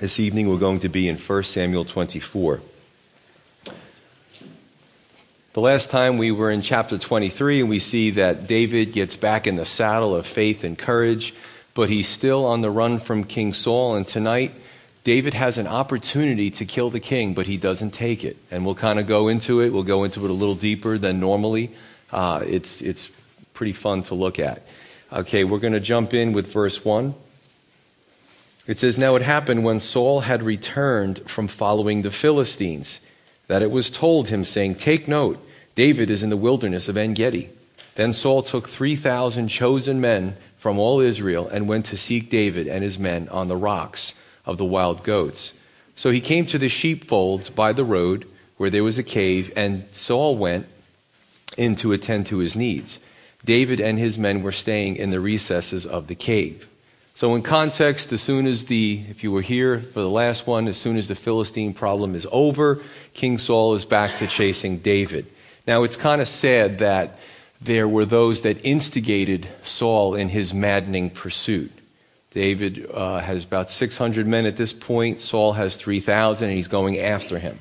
This evening we're going to be in 1 Samuel 24. The last time we were in chapter 23, and we see that David gets back in the saddle of faith and courage, but he's still on the run from King Saul. And tonight, David has an opportunity to kill the king, but he doesn't take it. And we'll kind of go into it. We'll go into it a little deeper than normally. Uh, it's, it's pretty fun to look at. Okay, we're going to jump in with verse 1. It says, Now it happened when Saul had returned from following the Philistines that it was told him, saying, Take note, David is in the wilderness of En Gedi. Then Saul took 3,000 chosen men from all Israel and went to seek David and his men on the rocks of the wild goats. So he came to the sheepfolds by the road where there was a cave, and Saul went in to attend to his needs. David and his men were staying in the recesses of the cave. So, in context, as soon as the, if you were here for the last one, as soon as the Philistine problem is over, King Saul is back to chasing David. Now, it's kind of sad that there were those that instigated Saul in his maddening pursuit. David uh, has about 600 men at this point. Saul has 3,000, and he's going after him.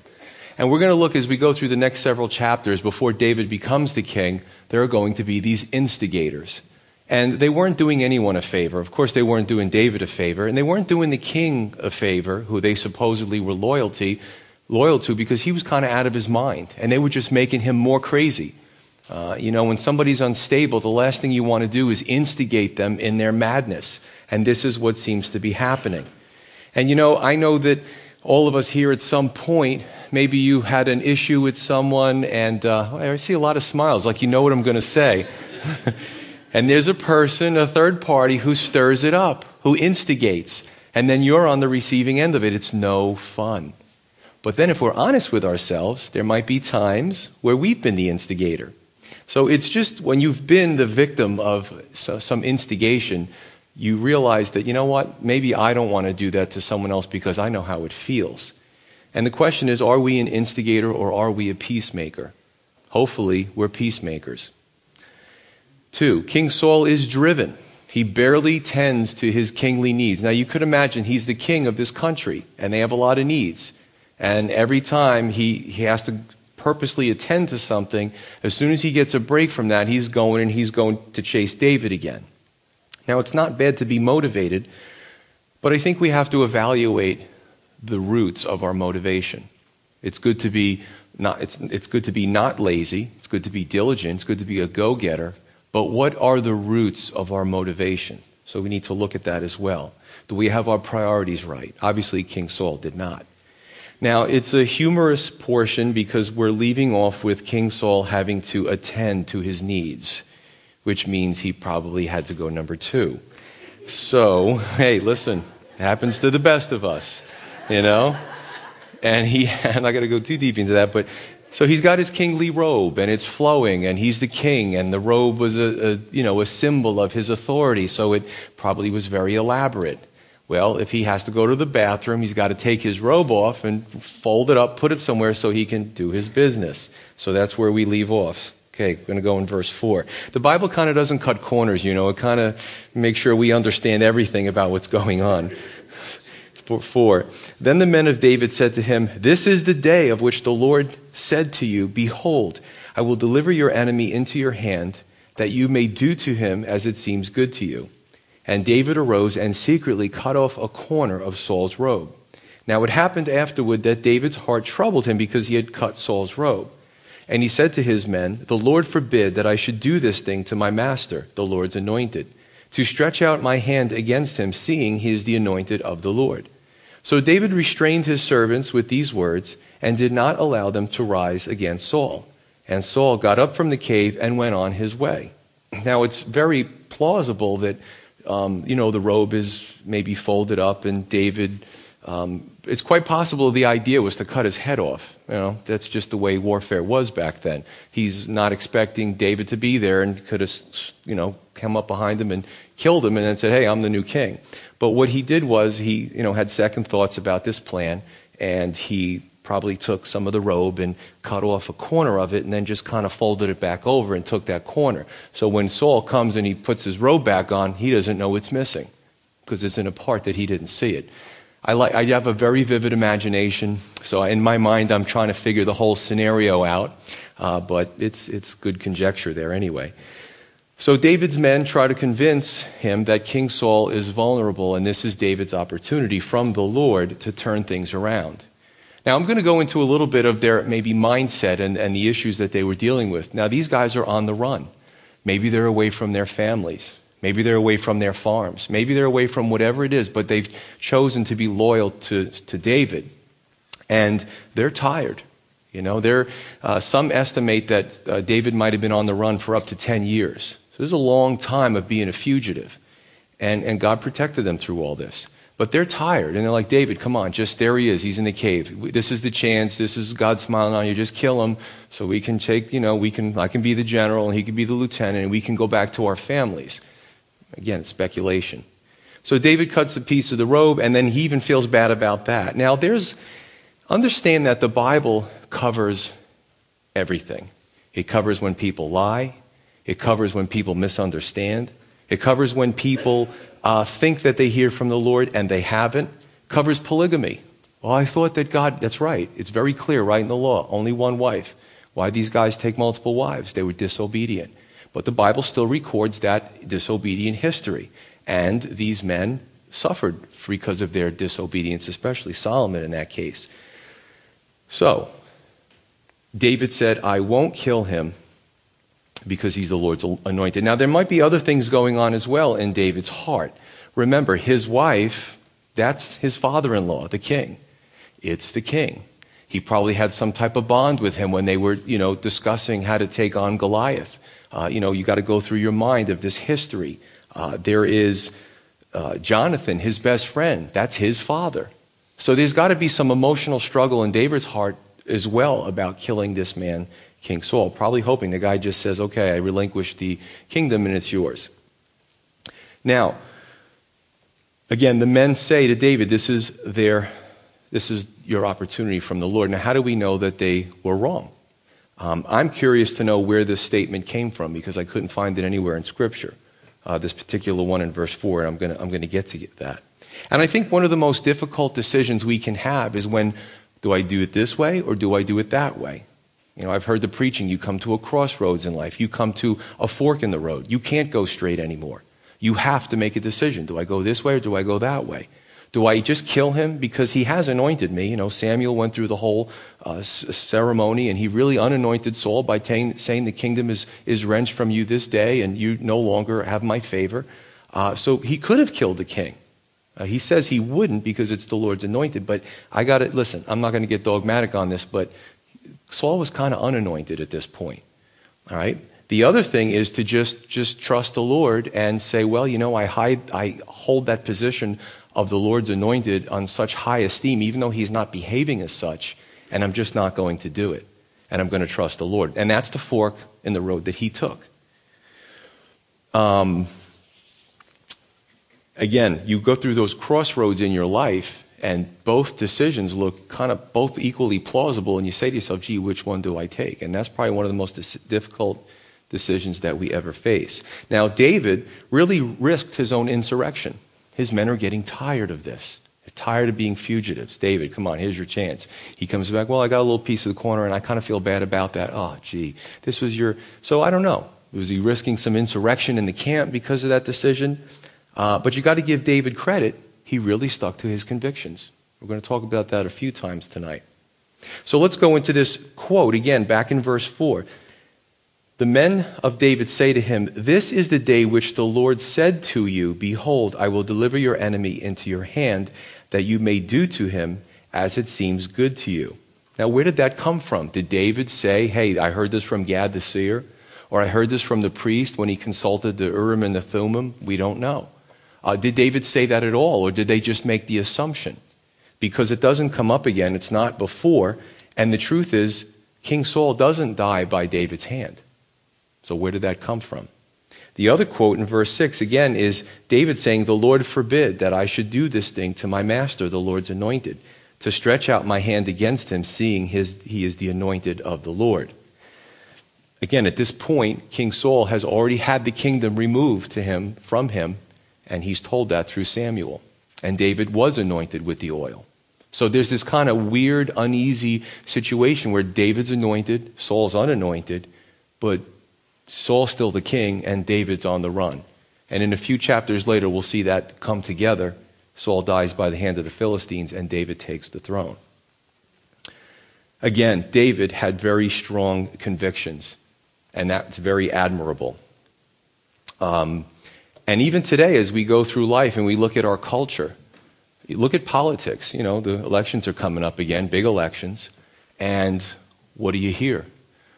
And we're going to look as we go through the next several chapters before David becomes the king, there are going to be these instigators. And they weren't doing anyone a favor. Of course, they weren't doing David a favor, and they weren't doing the king a favor, who they supposedly were loyalty, loyal to, because he was kind of out of his mind, and they were just making him more crazy. Uh, you know, when somebody's unstable, the last thing you want to do is instigate them in their madness, and this is what seems to be happening. And you know, I know that all of us here at some point, maybe you had an issue with someone, and uh, I see a lot of smiles, like you know what I'm going to say. And there's a person, a third party, who stirs it up, who instigates. And then you're on the receiving end of it. It's no fun. But then, if we're honest with ourselves, there might be times where we've been the instigator. So it's just when you've been the victim of some instigation, you realize that, you know what, maybe I don't want to do that to someone else because I know how it feels. And the question is, are we an instigator or are we a peacemaker? Hopefully, we're peacemakers. Two, King Saul is driven. He barely tends to his kingly needs. Now, you could imagine he's the king of this country, and they have a lot of needs. And every time he, he has to purposely attend to something, as soon as he gets a break from that, he's going and he's going to chase David again. Now, it's not bad to be motivated, but I think we have to evaluate the roots of our motivation. It's good to be not, it's, it's good to be not lazy. It's good to be diligent. It's good to be a go getter. But what are the roots of our motivation? So we need to look at that as well. Do we have our priorities right? Obviously, King Saul did not. Now, it's a humorous portion because we're leaving off with King Saul having to attend to his needs, which means he probably had to go number two. So, hey, listen, happens to the best of us, you know? And he, I'm not going to go too deep into that, but so he's got his kingly robe and it's flowing and he's the king and the robe was a, a, you know, a symbol of his authority. So it probably was very elaborate. Well, if he has to go to the bathroom, he's got to take his robe off and fold it up, put it somewhere so he can do his business. So that's where we leave off. Okay, we're going to go in verse 4. The Bible kind of doesn't cut corners, you know. It kind of makes sure we understand everything about what's going on. 4. Then the men of David said to him, This is the day of which the Lord said to you, Behold, I will deliver your enemy into your hand, that you may do to him as it seems good to you. And David arose and secretly cut off a corner of Saul's robe. Now it happened afterward that David's heart troubled him because he had cut Saul's robe. And he said to his men, The Lord forbid that I should do this thing to my master, the Lord's anointed, to stretch out my hand against him, seeing he is the anointed of the Lord. So David restrained his servants with these words and did not allow them to rise against Saul. And Saul got up from the cave and went on his way. Now, it's very plausible that, um, you know, the robe is maybe folded up and David, um, it's quite possible the idea was to cut his head off. You know, that's just the way warfare was back then. He's not expecting David to be there and could have, you know, come up behind him and killed him and then said, hey, I'm the new king. But what he did was he, you know, had second thoughts about this plan and he probably took some of the robe and cut off a corner of it and then just kind of folded it back over and took that corner. So when Saul comes and he puts his robe back on, he doesn't know it's missing because it's in a part that he didn't see it. I, like, I have a very vivid imagination, so in my mind, I'm trying to figure the whole scenario out, uh, but it's, it's good conjecture there anyway. So David's men try to convince him that King Saul is vulnerable, and this is David's opportunity from the Lord to turn things around. Now, I'm going to go into a little bit of their maybe mindset and, and the issues that they were dealing with. Now, these guys are on the run. Maybe they're away from their families. Maybe they're away from their farms. Maybe they're away from whatever it is, but they've chosen to be loyal to, to David. And they're tired. You know, they're, uh, some estimate that uh, David might have been on the run for up to 10 years. So this is a long time of being a fugitive. And, and God protected them through all this. But they're tired, and they're like, David, come on, just there he is. He's in the cave. This is the chance. This is God smiling on you. Just kill him so we can take, you know, we can, I can be the general and he can be the lieutenant and we can go back to our families. Again, speculation. So David cuts a piece of the robe and then he even feels bad about that. Now, there's, understand that the Bible covers everything. It covers when people lie. It covers when people misunderstand. It covers when people uh, think that they hear from the Lord and they haven't. It covers polygamy. Well, I thought that God, that's right. It's very clear right in the law. Only one wife. Why these guys take multiple wives? They were disobedient. But the Bible still records that disobedient history. And these men suffered because of their disobedience, especially Solomon in that case. So, David said, I won't kill him because he's the Lord's anointed. Now, there might be other things going on as well in David's heart. Remember, his wife, that's his father in law, the king. It's the king. He probably had some type of bond with him when they were, you know, discussing how to take on Goliath. Uh, you know, you got to go through your mind of this history. Uh, there is uh, Jonathan, his best friend. That's his father. So there's got to be some emotional struggle in David's heart as well about killing this man King Saul, probably hoping the guy just says, okay, I relinquish the kingdom and it's yours. Now, again, the men say to David, this is their, this is your opportunity from the Lord. Now, how do we know that they were wrong? Um, I'm curious to know where this statement came from because I couldn't find it anywhere in Scripture. Uh, this particular one in verse 4, and I'm going I'm to get to that. And I think one of the most difficult decisions we can have is when do I do it this way or do I do it that way? You know, I've heard the preaching, you come to a crossroads in life. You come to a fork in the road. You can't go straight anymore. You have to make a decision. Do I go this way or do I go that way? Do I just kill him because he has anointed me? You know, Samuel went through the whole uh, ceremony and he really unanointed Saul by t- saying the kingdom is, is wrenched from you this day and you no longer have my favor. Uh, so he could have killed the king. Uh, he says he wouldn't because it's the Lord's anointed, but I got to listen, I'm not going to get dogmatic on this, but Saul was kind of unanointed at this point. All right? The other thing is to just, just trust the Lord and say, well, you know, I, hide, I hold that position of the Lord's anointed on such high esteem, even though he's not behaving as such, and I'm just not going to do it. And I'm going to trust the Lord. And that's the fork in the road that he took. Um, again, you go through those crossroads in your life, and both decisions look kind of both equally plausible, and you say to yourself, gee, which one do I take? And that's probably one of the most difficult decisions that we ever face. Now, David really risked his own insurrection. His men are getting tired of this. They're tired of being fugitives. David, come on, here's your chance. He comes back, well, I got a little piece of the corner, and I kind of feel bad about that. Oh, gee, this was your. So I don't know. Was he risking some insurrection in the camp because of that decision? Uh, but you got to give David credit he really stuck to his convictions. We're going to talk about that a few times tonight. So let's go into this quote again, back in verse 4. The men of David say to him, This is the day which the Lord said to you, Behold, I will deliver your enemy into your hand, that you may do to him as it seems good to you. Now, where did that come from? Did David say, Hey, I heard this from Gad the seer? Or I heard this from the priest when he consulted the Urim and the Thummim? We don't know. Uh, did David say that at all, or did they just make the assumption? Because it doesn't come up again, it's not before, and the truth is, King Saul doesn't die by David's hand. So where did that come from? The other quote in verse 6 again is David saying, The Lord forbid that I should do this thing to my master, the Lord's anointed, to stretch out my hand against him, seeing his, he is the anointed of the Lord. Again, at this point, King Saul has already had the kingdom removed to him from him and he's told that through Samuel. and David was anointed with the oil. So there's this kind of weird, uneasy situation where David's anointed, Saul's unanointed, but Saul's still the king and David's on the run. And in a few chapters later, we'll see that come together. Saul dies by the hand of the Philistines and David takes the throne. Again, David had very strong convictions, and that's very admirable. Um, and even today, as we go through life and we look at our culture, look at politics. You know, the elections are coming up again, big elections. And what do you hear?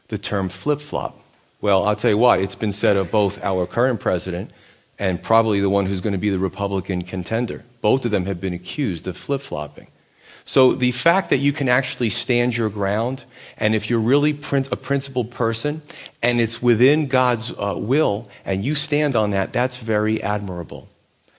The term flip flop. Well, I'll tell you what, it's been said of both our current president and probably the one who's going to be the Republican contender. Both of them have been accused of flip flopping. So the fact that you can actually stand your ground, and if you're really a principled person, and it's within God's uh, will, and you stand on that, that's very admirable.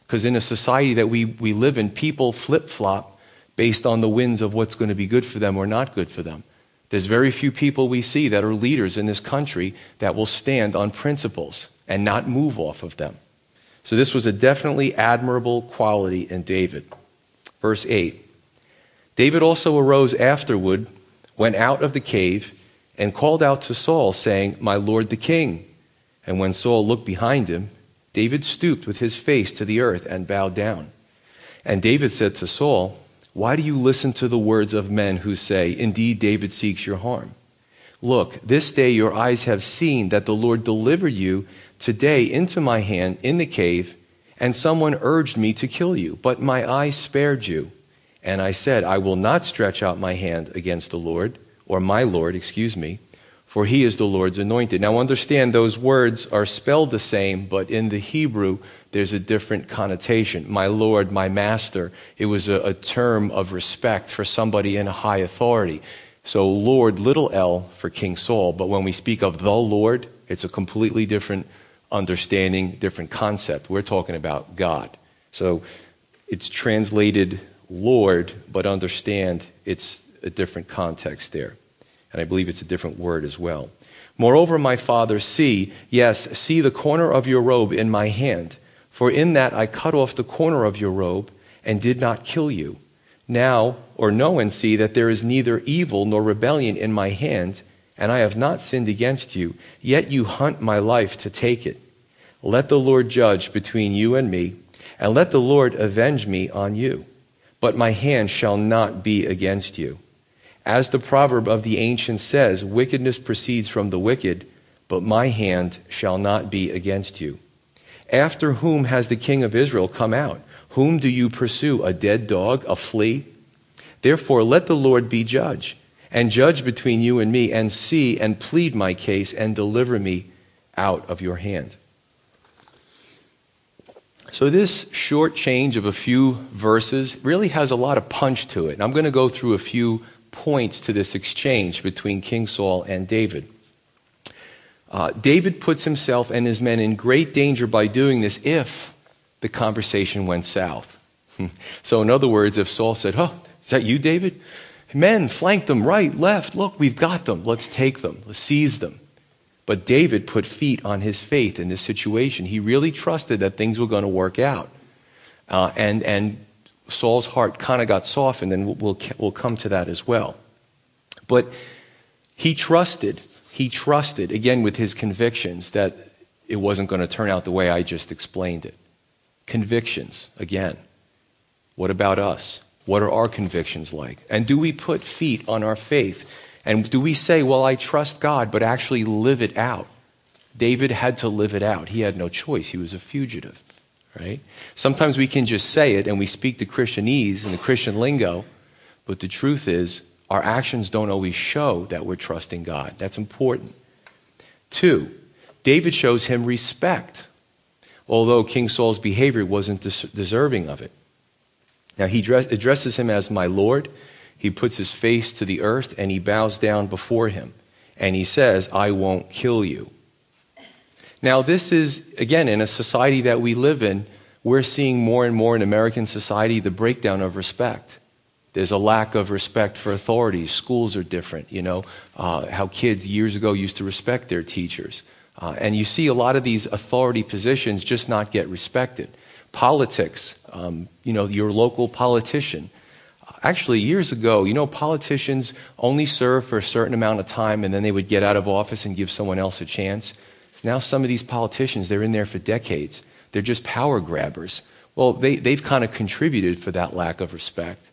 Because in a society that we, we live in, people flip flop based on the winds of what's going to be good for them or not good for them. There's very few people we see that are leaders in this country that will stand on principles and not move off of them. So this was a definitely admirable quality in David. Verse 8 David also arose afterward, went out of the cave, and called out to Saul, saying, My lord the king. And when Saul looked behind him, David stooped with his face to the earth and bowed down. And David said to Saul, Why do you listen to the words of men who say, Indeed, David seeks your harm? Look, this day your eyes have seen that the Lord delivered you today into my hand in the cave, and someone urged me to kill you, but my eyes spared you. And I said, I will not stretch out my hand against the Lord, or my Lord, excuse me for he is the Lord's anointed. Now understand those words are spelled the same, but in the Hebrew, there's a different connotation. My Lord, my Master. It was a, a, term of respect for somebody in a high authority. So, Lord, little l for King Saul, but when we speak of the Lord, it's a completely different understanding, different concept. We're talking about God. So, it's translated Lord, but understand it's a different context there. And I believe it's a different word as well. Moreover, my father, see, yes, see the corner of your robe in my hand. For in that I cut off the corner of your robe and did not kill you. Now, or know and see that there is neither evil nor rebellion in my hand, and I have not sinned against you, yet you hunt my life to take it. Let the Lord judge between you and me, and let the Lord avenge me on you. But my hand shall not be against you. As the proverb of the ancient says, wickedness proceeds from the wicked, but my hand shall not be against you. After whom has the king of Israel come out? Whom do you pursue? A dead dog? A flea? Therefore, let the Lord be judge, and judge between you and me, and see and plead my case, and deliver me out of your hand. So, this short change of a few verses really has a lot of punch to it. And I'm going to go through a few points to this exchange between King Saul and David. Uh, David puts himself and his men in great danger by doing this if the conversation went south. so, in other words, if Saul said, Oh, is that you, David? Men, flank them right, left. Look, we've got them. Let's take them. Let's seize them. But David put feet on his faith in this situation. He really trusted that things were going to work out. Uh, and, and Saul's heart kind of got softened, and we'll, we'll come to that as well. But he trusted, he trusted, again with his convictions, that it wasn't going to turn out the way I just explained it. Convictions, again. What about us? What are our convictions like? And do we put feet on our faith? And do we say, well, I trust God, but actually live it out? David had to live it out. He had no choice. He was a fugitive right? Sometimes we can just say it and we speak the Christianese and the Christian lingo, but the truth is our actions don't always show that we're trusting God. That's important. Two, David shows him respect, although King Saul's behavior wasn't des- deserving of it. Now, he dress- addresses him as my Lord. He puts his face to the earth and he bows down before him. And he says, I won't kill you. Now, this is, again, in a society that we live in, we're seeing more and more in American society the breakdown of respect. There's a lack of respect for authorities. Schools are different, you know, uh, how kids years ago used to respect their teachers. Uh, and you see a lot of these authority positions just not get respected. Politics, um, you know, your local politician. Actually, years ago, you know, politicians only serve for a certain amount of time and then they would get out of office and give someone else a chance. Now, some of these politicians, they're in there for decades. They're just power grabbers. Well, they, they've kind of contributed for that lack of respect.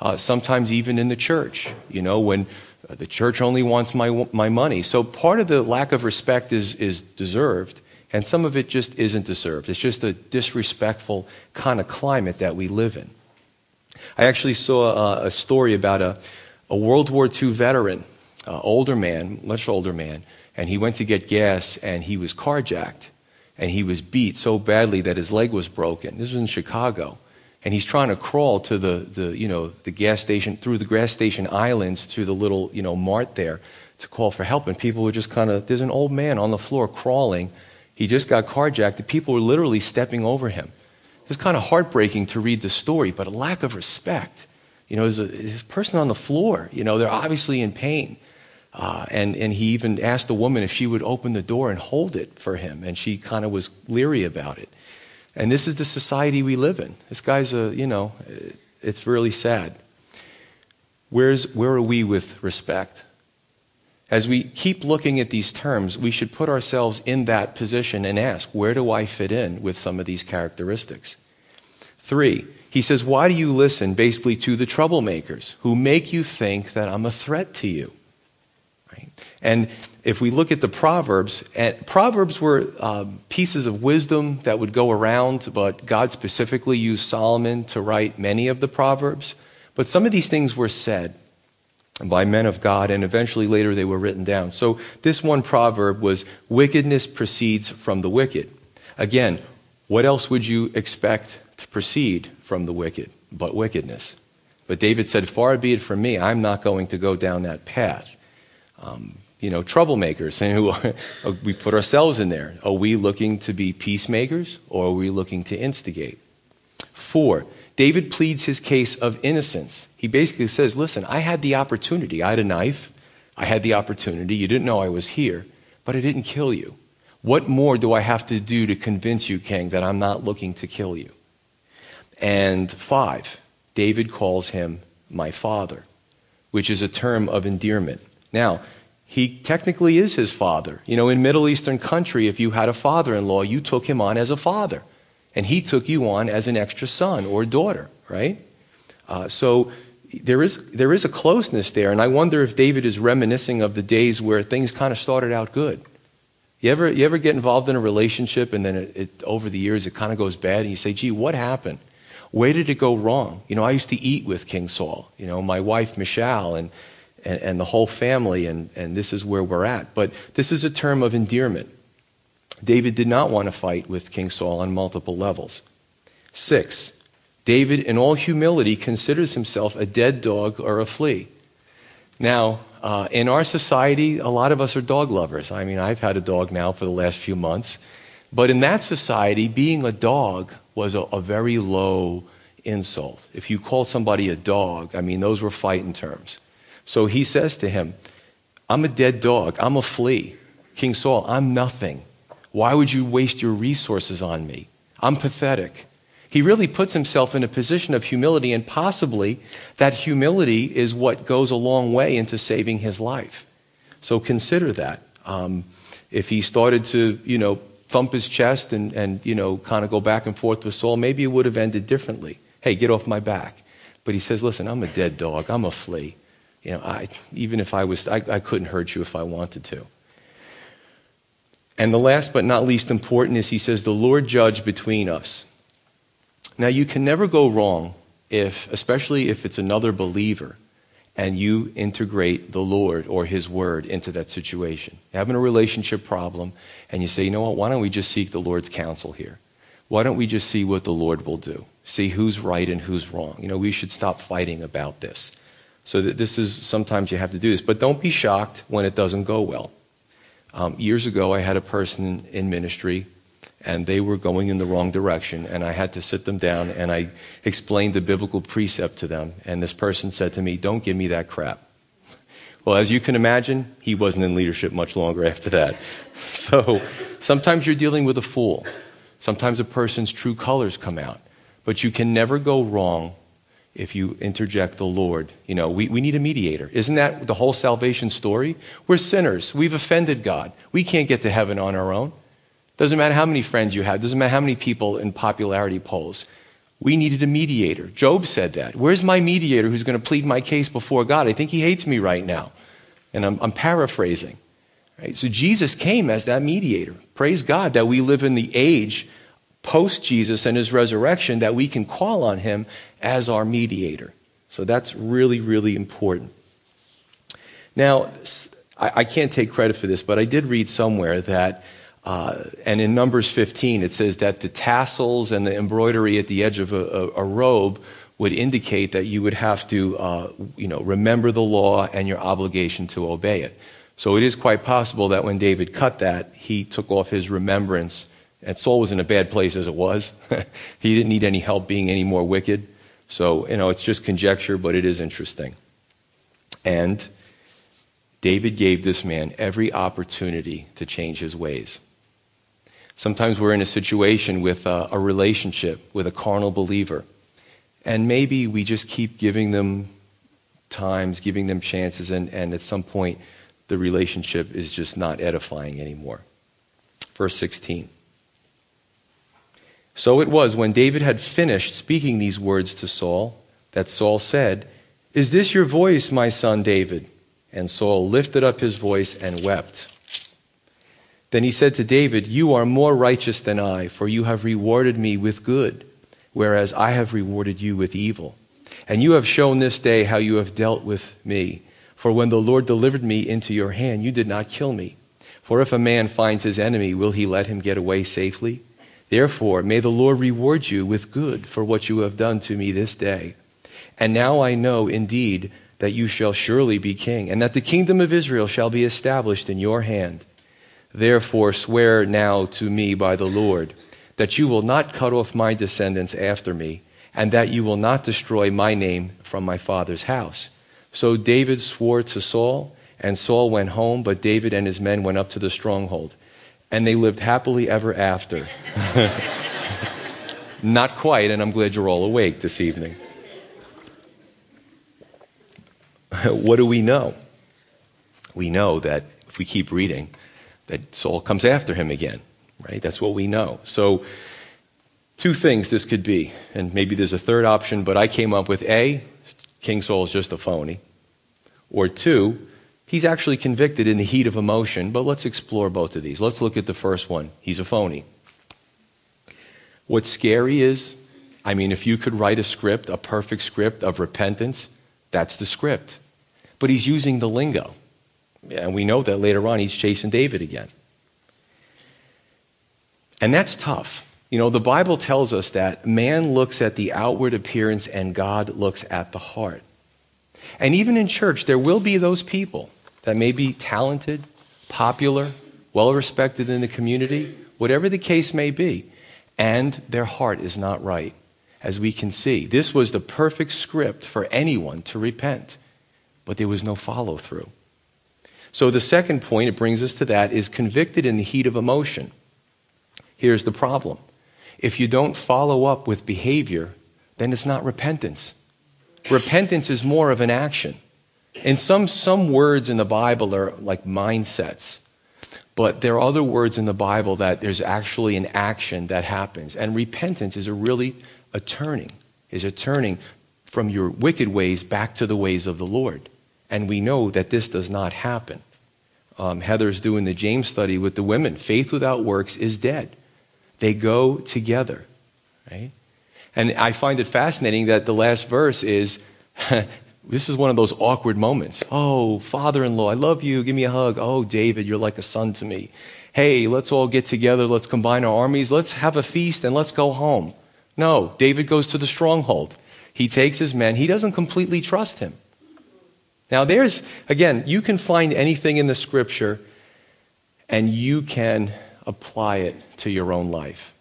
Uh, sometimes even in the church, you know, when uh, the church only wants my, my money. So part of the lack of respect is, is deserved, and some of it just isn't deserved. It's just a disrespectful kind of climate that we live in. I actually saw a, a story about a, a World War II veteran, uh, older man, much older man, and he went to get gas and he was carjacked and he was beat so badly that his leg was broken. This was in Chicago. And he's trying to crawl to the, the, you know, the gas station, through the gas station islands to the little, you know, mart there to call for help. And people were just kind of, there's an old man on the floor crawling. He just got carjacked. The people were literally stepping over him. It's kind of heartbreaking to read the story, but a lack of respect. You know, there's a person on the floor. You know, they're obviously in pain. Uh, and, and he even asked the woman if she would open the door and hold it for him. And she kind of was leery about it. And this is the society we live in. This guy's a, you know, it's really sad. Where's, where are we with respect? As we keep looking at these terms, we should put ourselves in that position and ask, where do I fit in with some of these characteristics? Three, he says, why do you listen basically to the troublemakers who make you think that I'm a threat to you? Right? And if we look at the Proverbs, Proverbs were um, pieces of wisdom that would go around, but God specifically used Solomon to write many of the Proverbs. But some of these things were said by men of God, and eventually later they were written down. So this one proverb was wickedness proceeds from the wicked. Again, what else would you expect to proceed from the wicked but wickedness? But David said, Far be it from me, I'm not going to go down that path. Um, you know, troublemakers, and who uh, we put ourselves in there. Are we looking to be peacemakers or are we looking to instigate? Four, David pleads his case of innocence. He basically says, Listen, I had the opportunity. I had a knife. I had the opportunity. You didn't know I was here, but I didn't kill you. What more do I have to do to convince you, King, that I'm not looking to kill you? And five, David calls him my father, which is a term of endearment. Now, he technically is his father. You know, in Middle Eastern country, if you had a father in law, you took him on as a father and he took you on as an extra son or daughter, right? Uh, so there is, there is a closeness there, and I wonder if David is reminiscing of the days where things kind of started out good. You ever, you ever get involved in a relationship and then it, it, over the years it kind of goes bad and you say, gee, what happened? Where did it go wrong? You know, I used to eat with King Saul, you know, my wife Michal and, and, and the whole family, and, and this is where we're at. But this is a term of endearment. David did not want to fight with King Saul on multiple levels. Six, David, in all humility, considers himself a dead dog or a flea. Now, uh, in our society, a lot of us are dog lovers. I mean, I've had a dog now for the last few months. But in that society, being a dog was a, a very low insult. If you called somebody a dog, I mean, those were fighting terms. So he says to him, I'm a dead dog. I'm a flea. King Saul, I'm nothing. Why would you waste your resources on me? I'm pathetic. He really puts himself in a position of humility, and possibly that humility is what goes a long way into saving his life. So consider that. Um, if he started to, you know, thump his chest and, and you know, kind of go back and forth with Saul, maybe it would have ended differently. Hey, get off my back. But he says, listen, I'm a dead dog. I'm a flea. You know, I, even if I was, I, I couldn't hurt you if I wanted to. And the last but not least important is he says, The Lord judge between us. Now, you can never go wrong if, especially if it's another believer, and you integrate the Lord or His Word into that situation. You're having a relationship problem, and you say, you know what, why don't we just seek the Lord's counsel here? Why don't we just see what the Lord will do? See who's right and who's wrong. You know, we should stop fighting about this. So that this is sometimes you have to do this. But don't be shocked when it doesn't go well. Um, years ago, I had a person in ministry, and they were going in the wrong direction, and I had to sit them down and I explained the biblical precept to them. And this person said to me, Don't give me that crap. Well, as you can imagine, he wasn't in leadership much longer after that. So sometimes you're dealing with a fool. Sometimes a person's true colors come out. But you can never go wrong if you interject the Lord. You know, we, we need a mediator. Isn't that the whole salvation story? We're sinners. We've offended God. We can't get to heaven on our own. Doesn't matter how many friends you have, doesn't matter how many people in popularity polls. We needed a mediator. Job said that. Where's my mediator who's going to plead my case before God? I think he hates me right now. And I'm, I'm paraphrasing. Right? So Jesus came as that mediator. Praise God that we live in the age post Jesus and his resurrection that we can call on him as our mediator. So that's really, really important. Now, I, can't take credit for this, but I did read somewhere that uh, and in Numbers 15, it says that the tassels and the embroidery at the edge of a, a, a robe would indicate that you would have to, uh, you know, remember the law and your obligation to obey it. So it is quite possible that when David cut that, he took off his remembrance. And Saul was in a bad place as it was. he didn't need any help being any more wicked. So, you know, it's just conjecture, but it is interesting. And David gave this man every opportunity to change his ways. Sometimes we're in a situation with a, a relationship with a carnal believer. And maybe we just keep giving them times, giving them chances, and, and at some point the relationship is just not edifying anymore. Verse 16. So it was when David had finished speaking these words to Saul that Saul said, Is this your voice, my son David? And Saul lifted up his voice and wept. Then he said to David, You are more righteous than I, for you have rewarded me with good, whereas I have rewarded you with evil. And you have shown this day how you have dealt with me. For when the Lord delivered me into your hand, you did not kill me. For if a man finds his enemy, will he let him get away safely? Therefore, may the Lord reward you with good for what you have done to me this day. And now I know indeed that you shall surely be king, and that the kingdom of Israel shall be established in your hand. Therefore, swear now to me by the Lord that you will not cut off my descendants after me, and that you will not destroy my name from my father's house. So David swore to Saul, and Saul went home, but David and his men went up to the stronghold. And they lived happily ever after. not quite, and I'm glad you're all awake this evening. what do we know? We know that if we keep reading, that Saul comes after him again, right? That's what we know. So, two things this could be, and maybe there's a third option, but I came up with A, King Saul is just a phony, or two, he's actually convicted in the heat of emotion, but let's explore both of these. Let's look at the first one. He's a phony. What's scary is, I mean, if you could write a script, a perfect script of repentance, that's the script. But he's using the lingo. And we know that later on he's chasing David again. And that's tough. You know, the Bible tells us that man looks at the outward appearance and God looks at the heart. And even in church, there will be those people that may be talented, popular, well respected in the community, whatever the case may be, and their heart is not right, as we can see. This was the perfect script for anyone to repent, but there was no follow through. So the second point, it brings us to that, is convicted in the heat of emotion. Here's the problem if you don't follow up with behavior, then it's not repentance. Repentance is more of an action. And some, some words in the Bible are like mindsets, but there are other words in the Bible that there's actually an action that happens. And repentance is a really a turning, is a turning from your wicked ways back to the ways of the Lord. And we know that this does not happen. Um, Heather's doing the James study with the women. Faith without works is dead. They go together, right? And I find it fascinating that the last verse is this is one of those awkward moments. Oh, father in law, I love you. Give me a hug. Oh, David, you're like a son to me. Hey, let's all get together. Let's combine our armies. Let's have a feast and let's go home. No, David goes to the stronghold. He takes his men. He doesn't completely trust him. Now, there's, again, you can find anything in the scripture and you can apply it to your own life.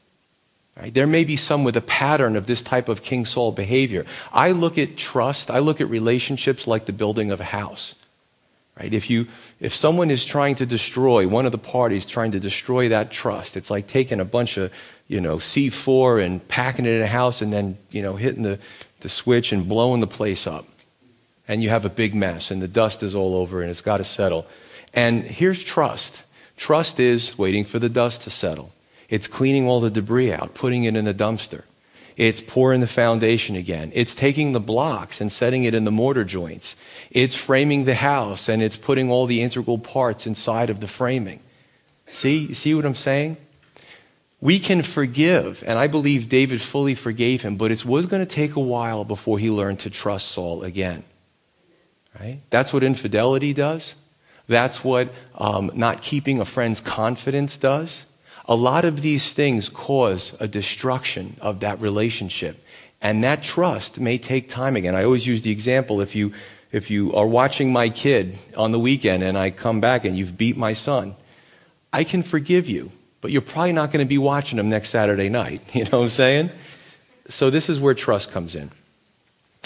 Right? There may be some with a pattern of this type of King Saul behavior. I look at trust, I look at relationships like the building of a house. Right? If, you, if someone is trying to destroy, one of the parties trying to destroy that trust, it's like taking a bunch of you know, C4 and packing it in a house and then you know, hitting the, the switch and blowing the place up. And you have a big mess and the dust is all over and it's got to settle. And here's trust trust is waiting for the dust to settle, it's cleaning all the debris out, putting it in the dumpster. It's pouring the foundation again. It's taking the blocks and setting it in the mortar joints. It's framing the house and it's putting all the integral parts inside of the framing. See, see what I'm saying? We can forgive, and I believe David fully forgave him, but it was going to take a while before he learned to trust Saul again. Right? That's what infidelity does. That's what um, not keeping a friend's confidence does. A lot of these things cause a destruction of that relationship. And that trust may take time again. I always use the example if you, if you are watching my kid on the weekend and I come back and you've beat my son, I can forgive you, but you're probably not going to be watching him next Saturday night. You know what I'm saying? So this is where trust comes in.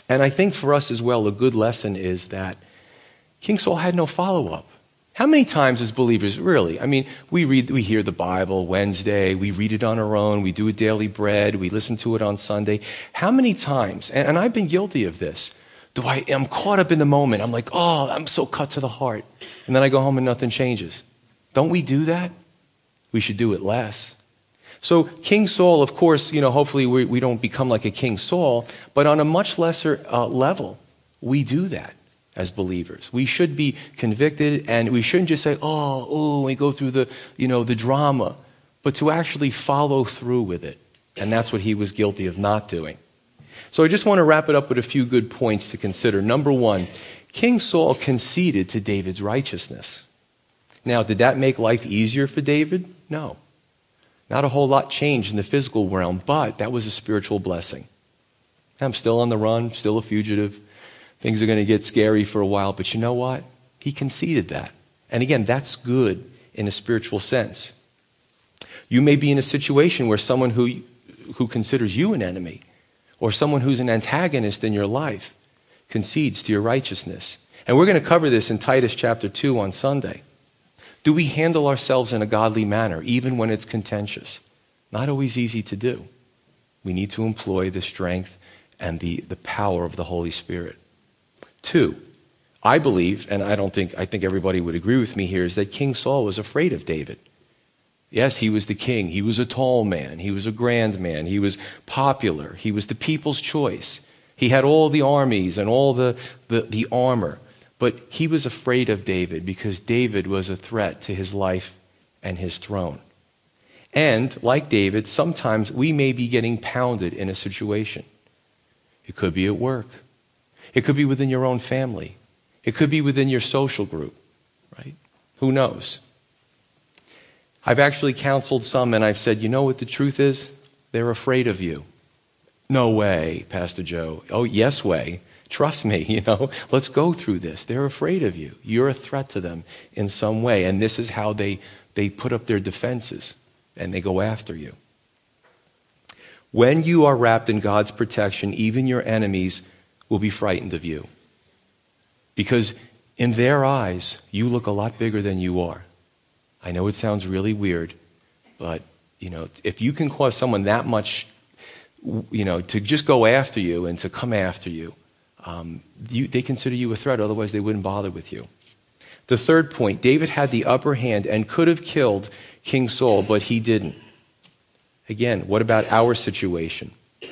And I think for us as well, a good lesson is that King Saul had no follow up. How many times as believers, really? I mean, we read, we hear the Bible Wednesday, we read it on our own, we do a daily bread, we listen to it on Sunday. How many times, and, and I've been guilty of this, do I I'm caught up in the moment. I'm like, oh, I'm so cut to the heart. And then I go home and nothing changes. Don't we do that? We should do it less. So King Saul, of course, you know, hopefully we, we don't become like a King Saul, but on a much lesser uh, level, we do that as believers. We should be convicted and we shouldn't just say, oh, oh, we go through the, you know, the drama, but to actually follow through with it. And that's what he was guilty of not doing. So I just want to wrap it up with a few good points to consider. Number one, King Saul conceded to David's righteousness. Now, did that make life easier for David? No. Not a whole lot changed in the physical realm, but that was a spiritual blessing. I'm still on the run, still a fugitive. Things are going to get scary for a while, but you know what? He conceded that. And again, that's good in a spiritual sense. You may be in a situation where someone who, who considers you an enemy or someone who's an antagonist in your life concedes to your righteousness. And we're going to cover this in Titus chapter 2 on Sunday. Do we handle ourselves in a godly manner, even when it's contentious? Not always easy to do. We need to employ the strength and the, the power of the Holy Spirit. Two, I believe, and I don't think, I think everybody would agree with me here, is that King Saul was afraid of David. Yes, he was the king. He was a tall man. He was a grand man. He was popular. He was the people's choice. He had all the armies and all the, the, the armor. But he was afraid of David because David was a threat to his life and his throne. And, like David, sometimes we may be getting pounded in a situation. It could be at work. It could be within your own family. It could be within your social group, right? Who knows? I've actually counseled some and I've said, you know what the truth is? They're afraid of you. No way, Pastor Joe. Oh, yes, way. Trust me, you know, let's go through this. They're afraid of you. You're a threat to them in some way. And this is how they, they put up their defenses and they go after you. When you are wrapped in God's protection, even your enemies will be frightened of you. Because in their eyes, you look a lot bigger than you are. I know it sounds really weird, but you know, if you can cause someone that much, you know, to just go after you and to come after you, um, you, they consider you a threat. Otherwise, they wouldn't bother with you. The third point David had the upper hand and could have killed King Saul, but he didn't. Again, what about our situation? You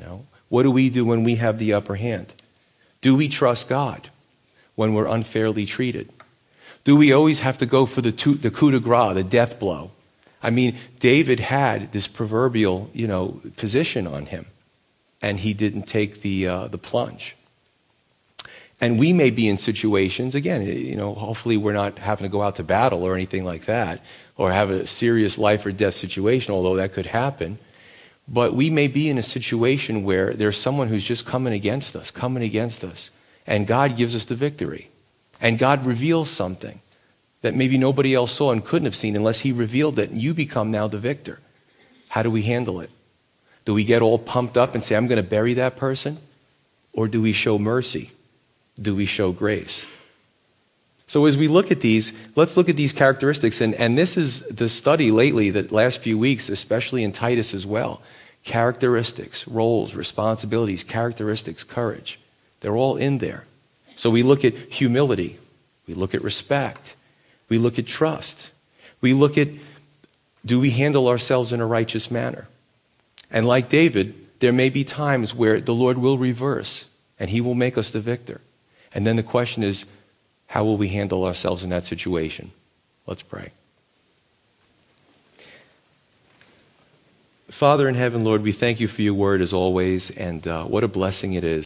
know, what do we do when we have the upper hand? Do we trust God when we're unfairly treated? Do we always have to go for the, tout, the coup de grace, the death blow? I mean, David had this proverbial, you know, position on him, and he didn't take the, uh, the plunge. And we may be in situations, again, you know, hopefully we're not having to go out to battle or anything like that, or have a serious life or death situation, although that could happen. But we may be in a situation where there's someone who's just coming against us, coming against us, and God gives us the victory. And God reveals something that maybe nobody else saw and couldn't have seen unless He revealed it, and you become now the victor. How do we handle it? Do we get all pumped up and say, I'm going to bury that person? Or do we show mercy? Do we show grace? So, as we look at these, let's look at these characteristics. And, and this is the study lately, the last few weeks, especially in Titus as well. Characteristics, roles, responsibilities, characteristics, courage. They're all in there. So, we look at humility, we look at respect, we look at trust, we look at do we handle ourselves in a righteous manner? And like David, there may be times where the Lord will reverse and he will make us the victor. And then the question is, how will we handle ourselves in that situation? Let's pray. Father in heaven, Lord, we thank you for your word as always, and uh, what a blessing it is.